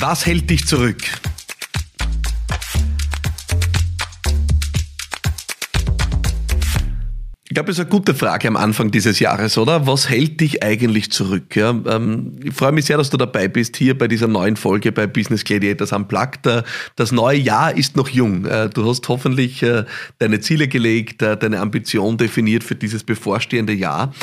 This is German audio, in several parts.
Was hält dich zurück? Ich glaube, das ist eine gute Frage am Anfang dieses Jahres, oder? Was hält dich eigentlich zurück? Ja, ähm, ich freue mich sehr, dass du dabei bist hier bei dieser neuen Folge bei Business Gladiators Unplugged. Äh, das neue Jahr ist noch jung. Äh, du hast hoffentlich äh, deine Ziele gelegt, deine Ambition definiert für dieses bevorstehende Jahr.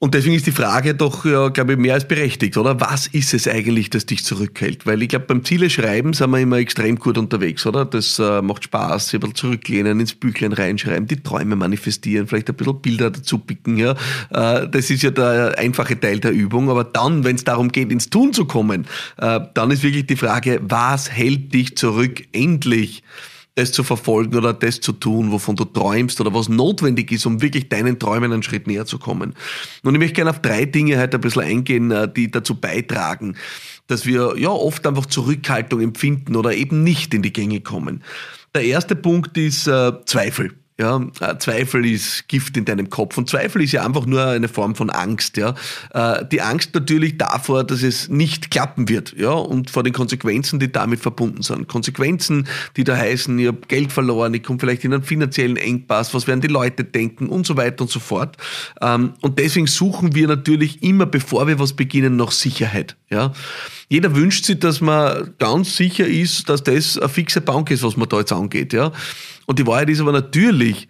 Und deswegen ist die Frage doch, ja, glaube ich, mehr als berechtigt, oder? Was ist es eigentlich, das dich zurückhält? Weil ich glaube, beim Ziele schreiben sind wir immer extrem gut unterwegs, oder? Das äh, macht Spaß, ein bisschen zurücklehnen, ins Büchlein reinschreiben, die Träume manifestieren, vielleicht ein bisschen Bilder dazu picken, ja. Äh, das ist ja der einfache Teil der Übung. Aber dann, wenn es darum geht, ins Tun zu kommen, äh, dann ist wirklich die Frage, was hält dich zurück, endlich? Das zu verfolgen oder das zu tun, wovon du träumst oder was notwendig ist, um wirklich deinen Träumen einen Schritt näher zu kommen. Und ich möchte gerne auf drei Dinge heute ein bisschen eingehen, äh, die dazu beitragen, dass wir ja oft einfach Zurückhaltung empfinden oder eben nicht in die Gänge kommen. Der erste Punkt ist äh, Zweifel. Ja, äh, Zweifel ist Gift in deinem Kopf und Zweifel ist ja einfach nur eine Form von Angst. Ja, äh, die Angst natürlich davor, dass es nicht klappen wird. Ja, und vor den Konsequenzen, die damit verbunden sind. Konsequenzen, die da heißen, ich habe Geld verloren, ich komme vielleicht in einen finanziellen Engpass, was werden die Leute denken und so weiter und so fort. Ähm, und deswegen suchen wir natürlich immer, bevor wir was beginnen, noch Sicherheit. Ja, jeder wünscht sich, dass man ganz sicher ist, dass das eine fixe Bank ist, was man da jetzt angeht. Ja. Und die Wahrheit ist aber natürlich,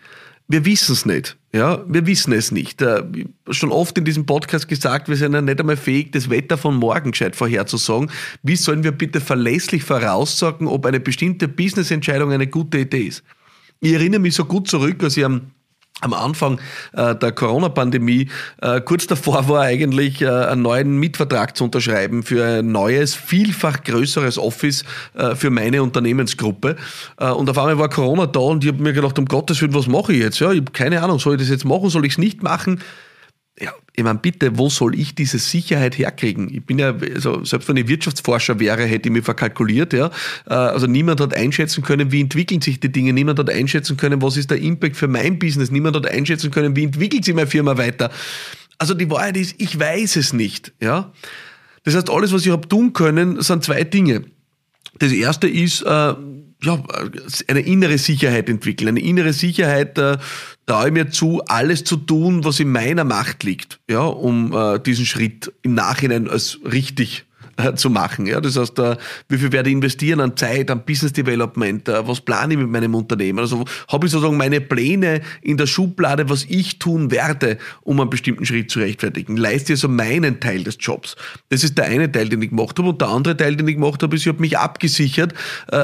wir wissen es nicht. Ja, wir wissen es nicht. Äh, schon oft in diesem Podcast gesagt, wir sind ja nicht einmal fähig, das Wetter von morgen gescheit vorherzusagen. Wie sollen wir bitte verlässlich voraussagen, ob eine bestimmte Businessentscheidung eine gute Idee ist? Ich erinnere mich so gut zurück, als ich am am Anfang äh, der Corona-Pandemie äh, kurz davor war eigentlich äh, einen neuen Mietvertrag zu unterschreiben für ein neues, vielfach größeres Office äh, für meine Unternehmensgruppe. Äh, und auf einmal war Corona da und ich habe mir gedacht, um Gottes Willen, was mache ich jetzt? Ja, ich habe keine Ahnung, soll ich das jetzt machen, soll ich es nicht machen? Ja, ich meine, bitte, wo soll ich diese Sicherheit herkriegen? Ich bin ja, also selbst wenn ich Wirtschaftsforscher wäre, hätte ich mich verkalkuliert, ja. Äh, also niemand hat einschätzen können, wie entwickeln sich die Dinge, niemand hat einschätzen können, was ist der Impact für mein Business, niemand hat einschätzen können, wie entwickelt sich meine Firma weiter. Also die Wahrheit ist, ich weiß es nicht, ja. Das heißt, alles, was ich habe tun können, sind zwei Dinge. Das erste ist, äh, ja, eine innere Sicherheit entwickeln. Eine innere Sicherheit, äh, traue mir zu, alles zu tun, was in meiner Macht liegt, ja, um äh, diesen Schritt im Nachhinein als richtig zu machen. Ja, das heißt, äh, wie viel werde ich investieren an Zeit, an Business Development, äh, was plane ich mit meinem Unternehmen? Also habe ich sozusagen meine Pläne in der Schublade, was ich tun werde, um einen bestimmten Schritt zu rechtfertigen. Leiste also meinen Teil des Jobs. Das ist der eine Teil, den ich gemacht habe. Und der andere Teil, den ich gemacht habe, ist, ich habe mich abgesichert,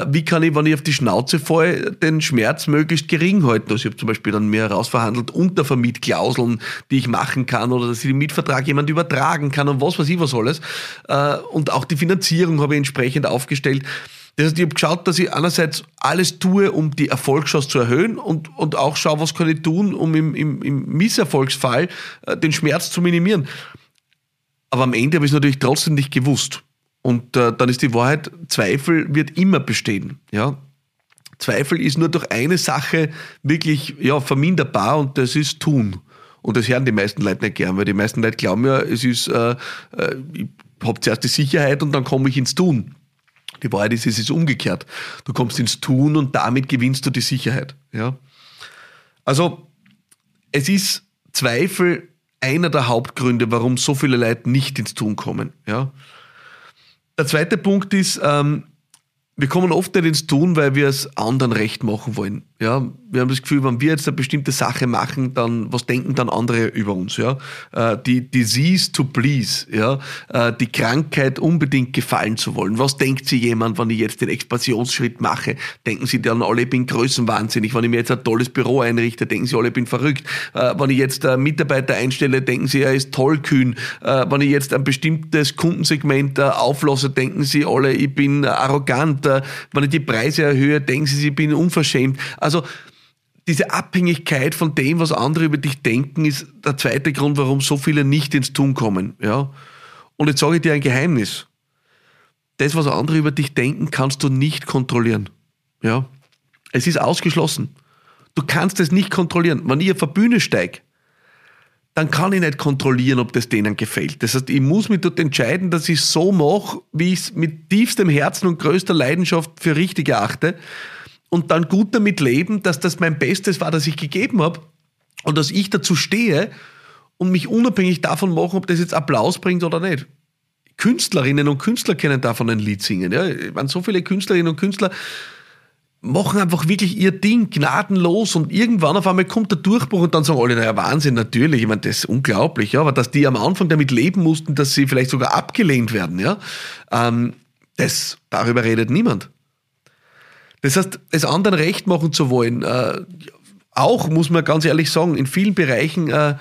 wie kann ich, wenn ich auf die Schnauze falle, den Schmerz möglichst gering halten. Also ich habe zum Beispiel dann mir herausverhandelt, Untervermietklauseln, die ich machen kann oder dass ich den Mietvertrag jemand übertragen kann und was weiß ich was alles. Und und auch die Finanzierung habe ich entsprechend aufgestellt. Das heißt, ich habe geschaut, dass ich einerseits alles tue, um die Erfolgschance zu erhöhen und, und auch schaue, was kann ich tun, um im, im, im Misserfolgsfall äh, den Schmerz zu minimieren. Aber am Ende habe ich es natürlich trotzdem nicht gewusst. Und äh, dann ist die Wahrheit, Zweifel wird immer bestehen. Ja? Zweifel ist nur durch eine Sache wirklich ja, verminderbar und das ist tun. Und das hören die meisten Leute nicht gern, weil die meisten Leute glauben ja, es ist, äh, äh ich habe zuerst die Sicherheit und dann komme ich ins Tun. Die Wahrheit ist, es ist umgekehrt. Du kommst ins Tun und damit gewinnst du die Sicherheit. Ja? Also, es ist Zweifel einer der Hauptgründe, warum so viele Leute nicht ins Tun kommen. Ja? Der zweite Punkt ist, ähm, wir kommen oft nicht ins Tun, weil wir es anderen recht machen wollen. Ja, wir haben das Gefühl, wenn wir jetzt eine bestimmte Sache machen, dann was denken dann andere über uns? Ja, äh, die Disease to please, ja, äh, die Krankheit unbedingt gefallen zu wollen. Was denkt sich jemand, wenn ich jetzt den Expansionsschritt mache? Denken sie dann alle, ich bin größenwahnsinnig. Wenn ich mir jetzt ein tolles Büro einrichte, denken sie alle, ich bin verrückt. Äh, wenn ich jetzt Mitarbeiter einstelle, denken sie, er ist tollkühn. Wenn ich jetzt ein bestimmtes Kundensegment auflasse, denken sie alle, ich bin arrogant. Wenn ich die Preise erhöhe, denken sie, ich bin unverschämt. Also diese Abhängigkeit von dem, was andere über dich denken, ist der zweite Grund, warum so viele nicht ins Tun kommen. Ja? Und jetzt sage ich dir ein Geheimnis. Das, was andere über dich denken, kannst du nicht kontrollieren. Ja? Es ist ausgeschlossen. Du kannst es nicht kontrollieren. Wenn ich auf eine Bühne steige, dann kann ich nicht kontrollieren, ob das denen gefällt. Das heißt, ich muss mich dort entscheiden, dass ich so mache, wie ich es mit tiefstem Herzen und größter Leidenschaft für richtig erachte und dann gut damit leben, dass das mein Bestes war, das ich gegeben habe und dass ich dazu stehe und mich unabhängig davon machen, ob das jetzt Applaus bringt oder nicht. Künstlerinnen und Künstler können davon ein Lied singen. Ja. Wenn so viele Künstlerinnen und Künstler machen einfach wirklich ihr Ding gnadenlos und irgendwann auf einmal kommt der Durchbruch und dann sagen alle, naja, Wahnsinn, natürlich, ich meine, das ist unglaublich, ja, aber dass die am Anfang damit leben mussten, dass sie vielleicht sogar abgelehnt werden, ja, ähm, das, darüber redet niemand. Das heißt, es anderen recht machen zu wollen, äh, auch, muss man ganz ehrlich sagen, in vielen Bereichen äh,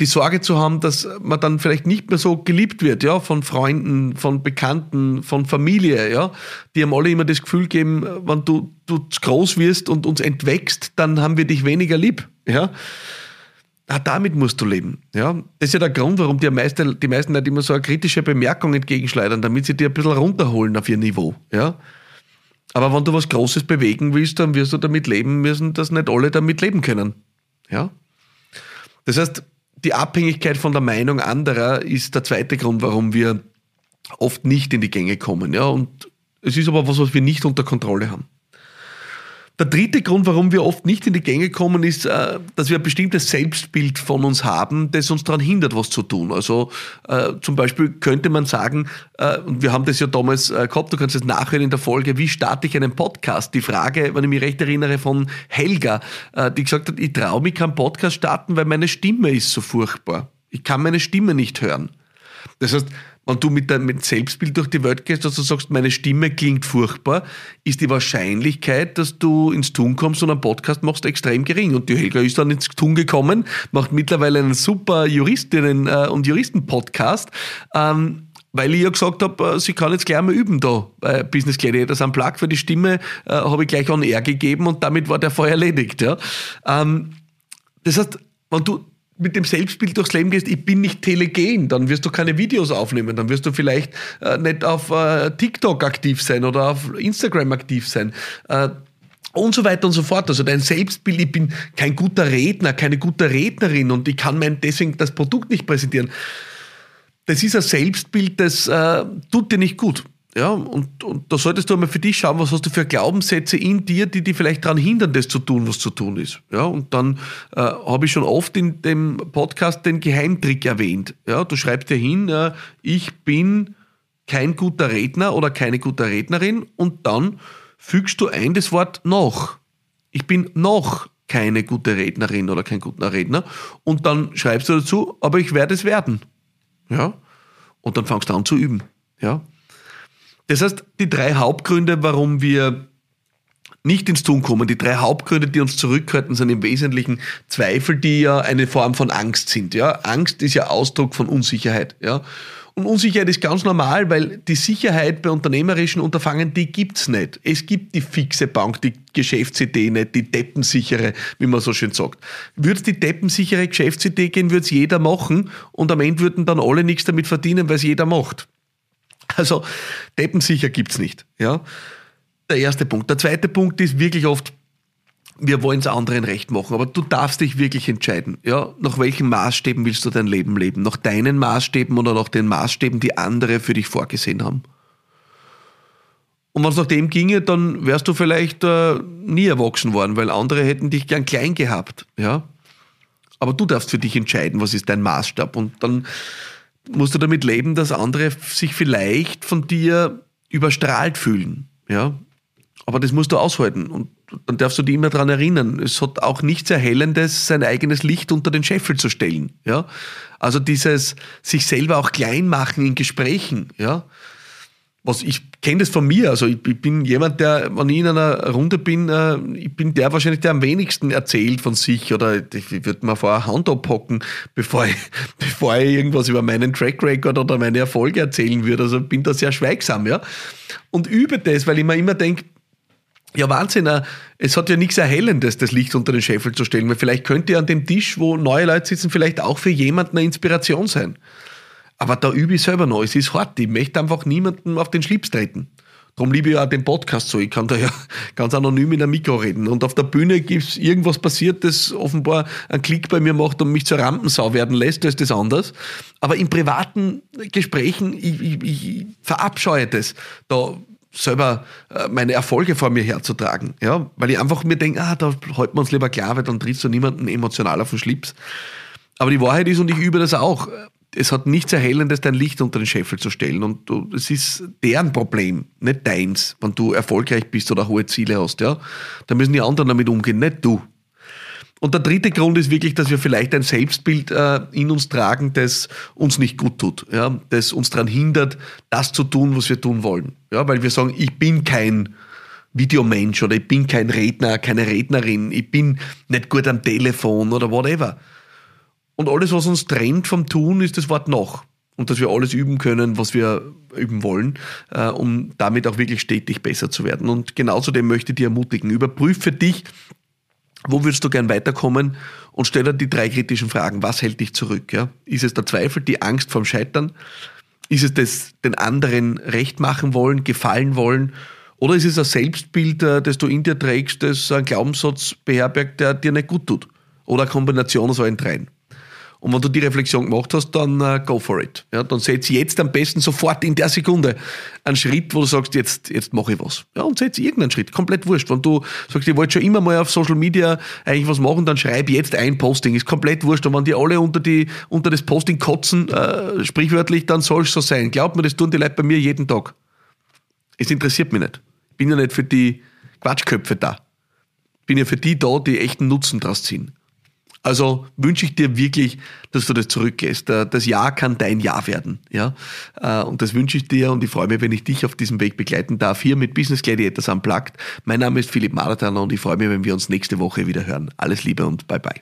die Sorge zu haben, dass man dann vielleicht nicht mehr so geliebt wird, ja, von Freunden, von Bekannten, von Familie, ja, die haben alle immer das Gefühl geben, wenn du, du groß wirst und uns entwächst, dann haben wir dich weniger lieb, ja. Ah, damit musst du leben. Ja? Das ist ja der Grund, warum die meisten, die meisten Leute immer so eine kritische Bemerkung entgegenschleudern, damit sie dir ein bisschen runterholen auf ihr Niveau. Ja? Aber wenn du was Großes bewegen willst, dann wirst du damit leben müssen, dass nicht alle damit leben können. Ja? Das heißt, die Abhängigkeit von der Meinung anderer ist der zweite Grund, warum wir oft nicht in die Gänge kommen. Ja? Und es ist aber was, was wir nicht unter Kontrolle haben. Der dritte Grund, warum wir oft nicht in die Gänge kommen, ist, äh, dass wir ein bestimmtes Selbstbild von uns haben, das uns daran hindert, was zu tun. Also äh, zum Beispiel könnte man sagen, äh, und wir haben das ja damals gehabt, du kannst es nachhören in der Folge, wie starte ich einen Podcast? Die Frage, wenn ich mich recht erinnere, von Helga, die gesagt hat, ich traue mich keinen Podcast starten, weil meine Stimme ist so furchtbar. Ich kann meine Stimme nicht hören. Das heißt, wenn du mit deinem Selbstbild durch die Welt gehst, dass du sagst, meine Stimme klingt furchtbar, ist die Wahrscheinlichkeit, dass du ins Tun kommst und einen Podcast machst, extrem gering. Und die Helga ist dann ins Tun gekommen, macht mittlerweile einen super Juristinnen- äh, und Juristen-Podcast. Ähm, weil ich ja gesagt habe, äh, sie kann jetzt gleich mal üben da bei Business Gladiators am Plug für die Stimme, äh, habe ich gleich on air gegeben und damit war der Fall erledigt. Ja. Ähm, das heißt, wenn du mit dem Selbstbild durchs Leben gehst, ich bin nicht telegen, dann wirst du keine Videos aufnehmen, dann wirst du vielleicht äh, nicht auf äh, TikTok aktiv sein oder auf Instagram aktiv sein. Äh, und so weiter und so fort. Also dein Selbstbild, ich bin kein guter Redner, keine gute Rednerin und ich kann mein deswegen das Produkt nicht präsentieren. Das ist ein Selbstbild, das äh, tut dir nicht gut. Ja, und, und da solltest du einmal für dich schauen, was hast du für Glaubenssätze in dir, die dich vielleicht daran hindern, das zu tun, was zu tun ist. Ja, und dann äh, habe ich schon oft in dem Podcast den Geheimtrick erwähnt. Ja, du schreibst dir hin, äh, ich bin kein guter Redner oder keine gute Rednerin und dann fügst du ein das Wort noch. Ich bin noch keine gute Rednerin oder kein guter Redner und dann schreibst du dazu, aber ich werde es werden. Ja, und dann fangst du an zu üben. Ja, das heißt, die drei Hauptgründe, warum wir nicht ins Tun kommen, die drei Hauptgründe, die uns zurückhalten, sind im Wesentlichen Zweifel, die ja eine Form von Angst sind. Ja? Angst ist ja Ausdruck von Unsicherheit. Ja? Und Unsicherheit ist ganz normal, weil die Sicherheit bei unternehmerischen Unterfangen, die gibt's nicht. Es gibt die fixe Bank, die Geschäftsidee nicht, die deppensichere, wie man so schön sagt. Würde die deppensichere Geschäftsidee gehen, würde es jeder machen und am Ende würden dann alle nichts damit verdienen, weil es jeder macht. Also deppensicher gibt's nicht. Ja? Der erste Punkt. Der zweite Punkt ist wirklich oft, wir wollen es anderen recht machen, aber du darfst dich wirklich entscheiden. Ja? Nach welchen Maßstäben willst du dein Leben leben? Nach deinen Maßstäben oder nach den Maßstäben, die andere für dich vorgesehen haben? Und wenn es nach dem ginge, dann wärst du vielleicht äh, nie erwachsen worden, weil andere hätten dich gern klein gehabt. Ja? Aber du darfst für dich entscheiden, was ist dein Maßstab. Und dann musst du damit leben, dass andere sich vielleicht von dir überstrahlt fühlen. Ja? Aber das musst du aushalten und dann darfst du dich immer daran erinnern. Es hat auch nichts Erhellendes, sein eigenes Licht unter den Scheffel zu stellen. Ja? Also dieses sich selber auch klein machen in Gesprächen. Ja? Was ich kenne das von mir. Also ich, ich, bin jemand, der, wenn ich in einer Runde bin, äh, ich bin der wahrscheinlich, der am wenigsten erzählt von sich oder ich würde mir vorher Hand abhocken, bevor ich, bevor ich irgendwas über meinen Track Record oder meine Erfolge erzählen würde. Also bin da sehr schweigsam, ja. Und übe das, weil ich mir immer denke, ja, Wahnsinn, äh, es hat ja nichts Erhellendes, das Licht unter den Scheffel zu stellen, weil vielleicht könnte ja an dem Tisch, wo neue Leute sitzen, vielleicht auch für jemanden eine Inspiration sein. Aber da übe ich selber noch. Es ist hart. Ich möchte einfach niemandem auf den Schlips treten. Darum liebe ich auch den Podcast so. Ich kann da ja ganz anonym in einem Mikro reden. Und auf der Bühne gibt's irgendwas passiert, das offenbar einen Klick bei mir macht und mich zur Rampensau werden lässt, da ist das anders. Aber in privaten Gesprächen, ich, ich, ich verabscheue das. Da selber äh, meine Erfolge vor mir herzutragen. Ja? Weil ich einfach mir denke, ah, da halten wir uns lieber klar, weil dann trittst du niemanden emotional auf den Schlips. Aber die Wahrheit ist, und ich übe das auch, es hat nichts Erhellendes, dein Licht unter den Scheffel zu stellen. Und es ist deren Problem, nicht deins, wenn du erfolgreich bist oder hohe Ziele hast. Ja? Da müssen die anderen damit umgehen, nicht du. Und der dritte Grund ist wirklich, dass wir vielleicht ein Selbstbild äh, in uns tragen, das uns nicht gut tut, ja? das uns daran hindert, das zu tun, was wir tun wollen. Ja? Weil wir sagen, ich bin kein Videomensch oder ich bin kein Redner, keine Rednerin, ich bin nicht gut am Telefon oder whatever. Und alles, was uns trennt vom Tun, ist das Wort noch. Und dass wir alles üben können, was wir üben wollen, äh, um damit auch wirklich stetig besser zu werden. Und genau zu dem möchte ich dir ermutigen. Überprüf für dich, wo würdest du gern weiterkommen und stell dir die drei kritischen Fragen. Was hält dich zurück? Ja? Ist es der Zweifel, die Angst vom Scheitern? Ist es das den anderen recht machen wollen, gefallen wollen? Oder ist es ein Selbstbild, äh, das du in dir trägst, das einen Glaubenssatz beherbergt, der dir nicht gut tut? Oder eine Kombination aus allen dreien? Und wenn du die Reflexion gemacht hast, dann uh, go for it. Ja, dann setz jetzt am besten sofort in der Sekunde einen Schritt, wo du sagst, jetzt, jetzt mache ich was. Ja, und setz irgendeinen Schritt. Komplett wurscht. Wenn du sagst, ich wollte schon immer mal auf Social Media eigentlich was machen, dann schreib jetzt ein Posting. Ist komplett wurscht. Und wenn die alle unter, die, unter das Posting kotzen, äh, sprichwörtlich, dann soll es so sein. Glaub mir, das tun die Leute bei mir jeden Tag. Es interessiert mich nicht. Ich bin ja nicht für die Quatschköpfe da. Ich bin ja für die da, die echten Nutzen draus ziehen. Also wünsche ich dir wirklich, dass du das zurücklässt. Äh, das Jahr kann dein Jahr werden. Ja? Äh, und das wünsche ich dir und ich freue mich, wenn ich dich auf diesem Weg begleiten darf, hier mit Business Gladiators Unplugged. Mein Name ist Philipp Marathaner und ich freue mich, wenn wir uns nächste Woche wieder hören. Alles Liebe und bye bye.